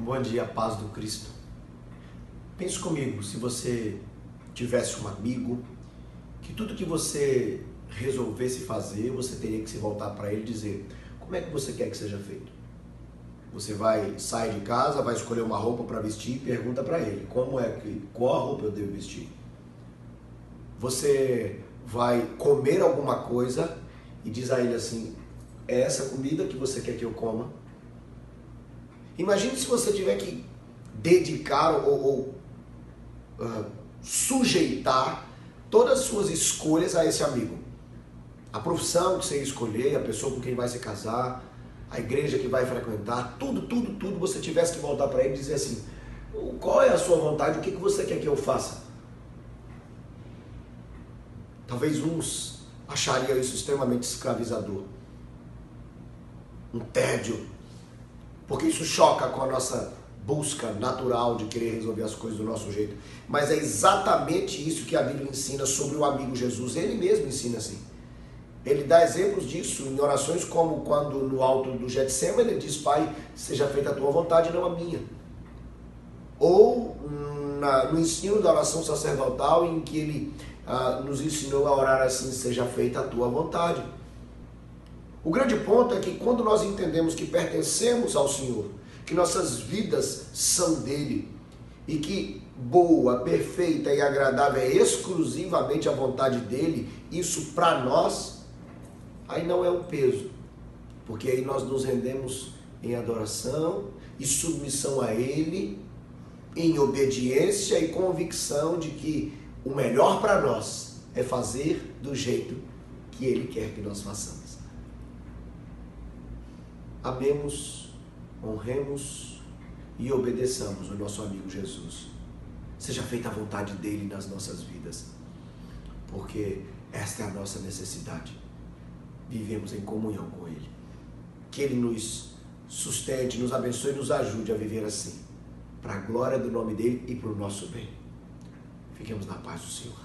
Bom dia, paz do Cristo. Pense comigo, se você tivesse um amigo que tudo que você resolvesse fazer, você teria que se voltar para ele e dizer: como é que você quer que seja feito? Você vai sair de casa, vai escolher uma roupa para vestir e pergunta para ele: como é que qual roupa eu devo vestir? Você vai comer alguma coisa e diz a ele assim: é essa comida que você quer que eu coma? Imagine se você tiver que dedicar ou, ou uh, sujeitar todas as suas escolhas a esse amigo. A profissão que você escolher, a pessoa com quem vai se casar, a igreja que vai frequentar, tudo, tudo, tudo, você tivesse que voltar para ele e dizer assim: qual é a sua vontade, o que, que você quer que eu faça? Talvez uns achariam isso extremamente escravizador. Um tédio, porque isso choca com a nossa busca natural de querer resolver as coisas do nosso jeito. Mas é exatamente isso que a Bíblia ensina sobre o amigo Jesus. Ele mesmo ensina assim. Ele dá exemplos disso em orações como quando no alto do Getsemane ele diz, Pai, seja feita a tua vontade, não a minha. Ou na, no ensino da oração sacerdotal em que ele ah, nos ensinou a orar assim, seja feita a tua vontade. O grande ponto é que quando nós entendemos que pertencemos ao Senhor, que nossas vidas são dele e que boa, perfeita e agradável é exclusivamente a vontade dele, isso para nós aí não é um peso, porque aí nós nos rendemos em adoração e submissão a ele, em obediência e convicção de que o melhor para nós é fazer do jeito que ele quer que nós façamos amemos, honremos e obedeçamos o nosso amigo Jesus. Seja feita a vontade dele nas nossas vidas, porque esta é a nossa necessidade. Vivemos em comunhão com ele. Que ele nos sustente, nos abençoe e nos ajude a viver assim, para a glória do nome dele e para o nosso bem. Fiquemos na paz do Senhor.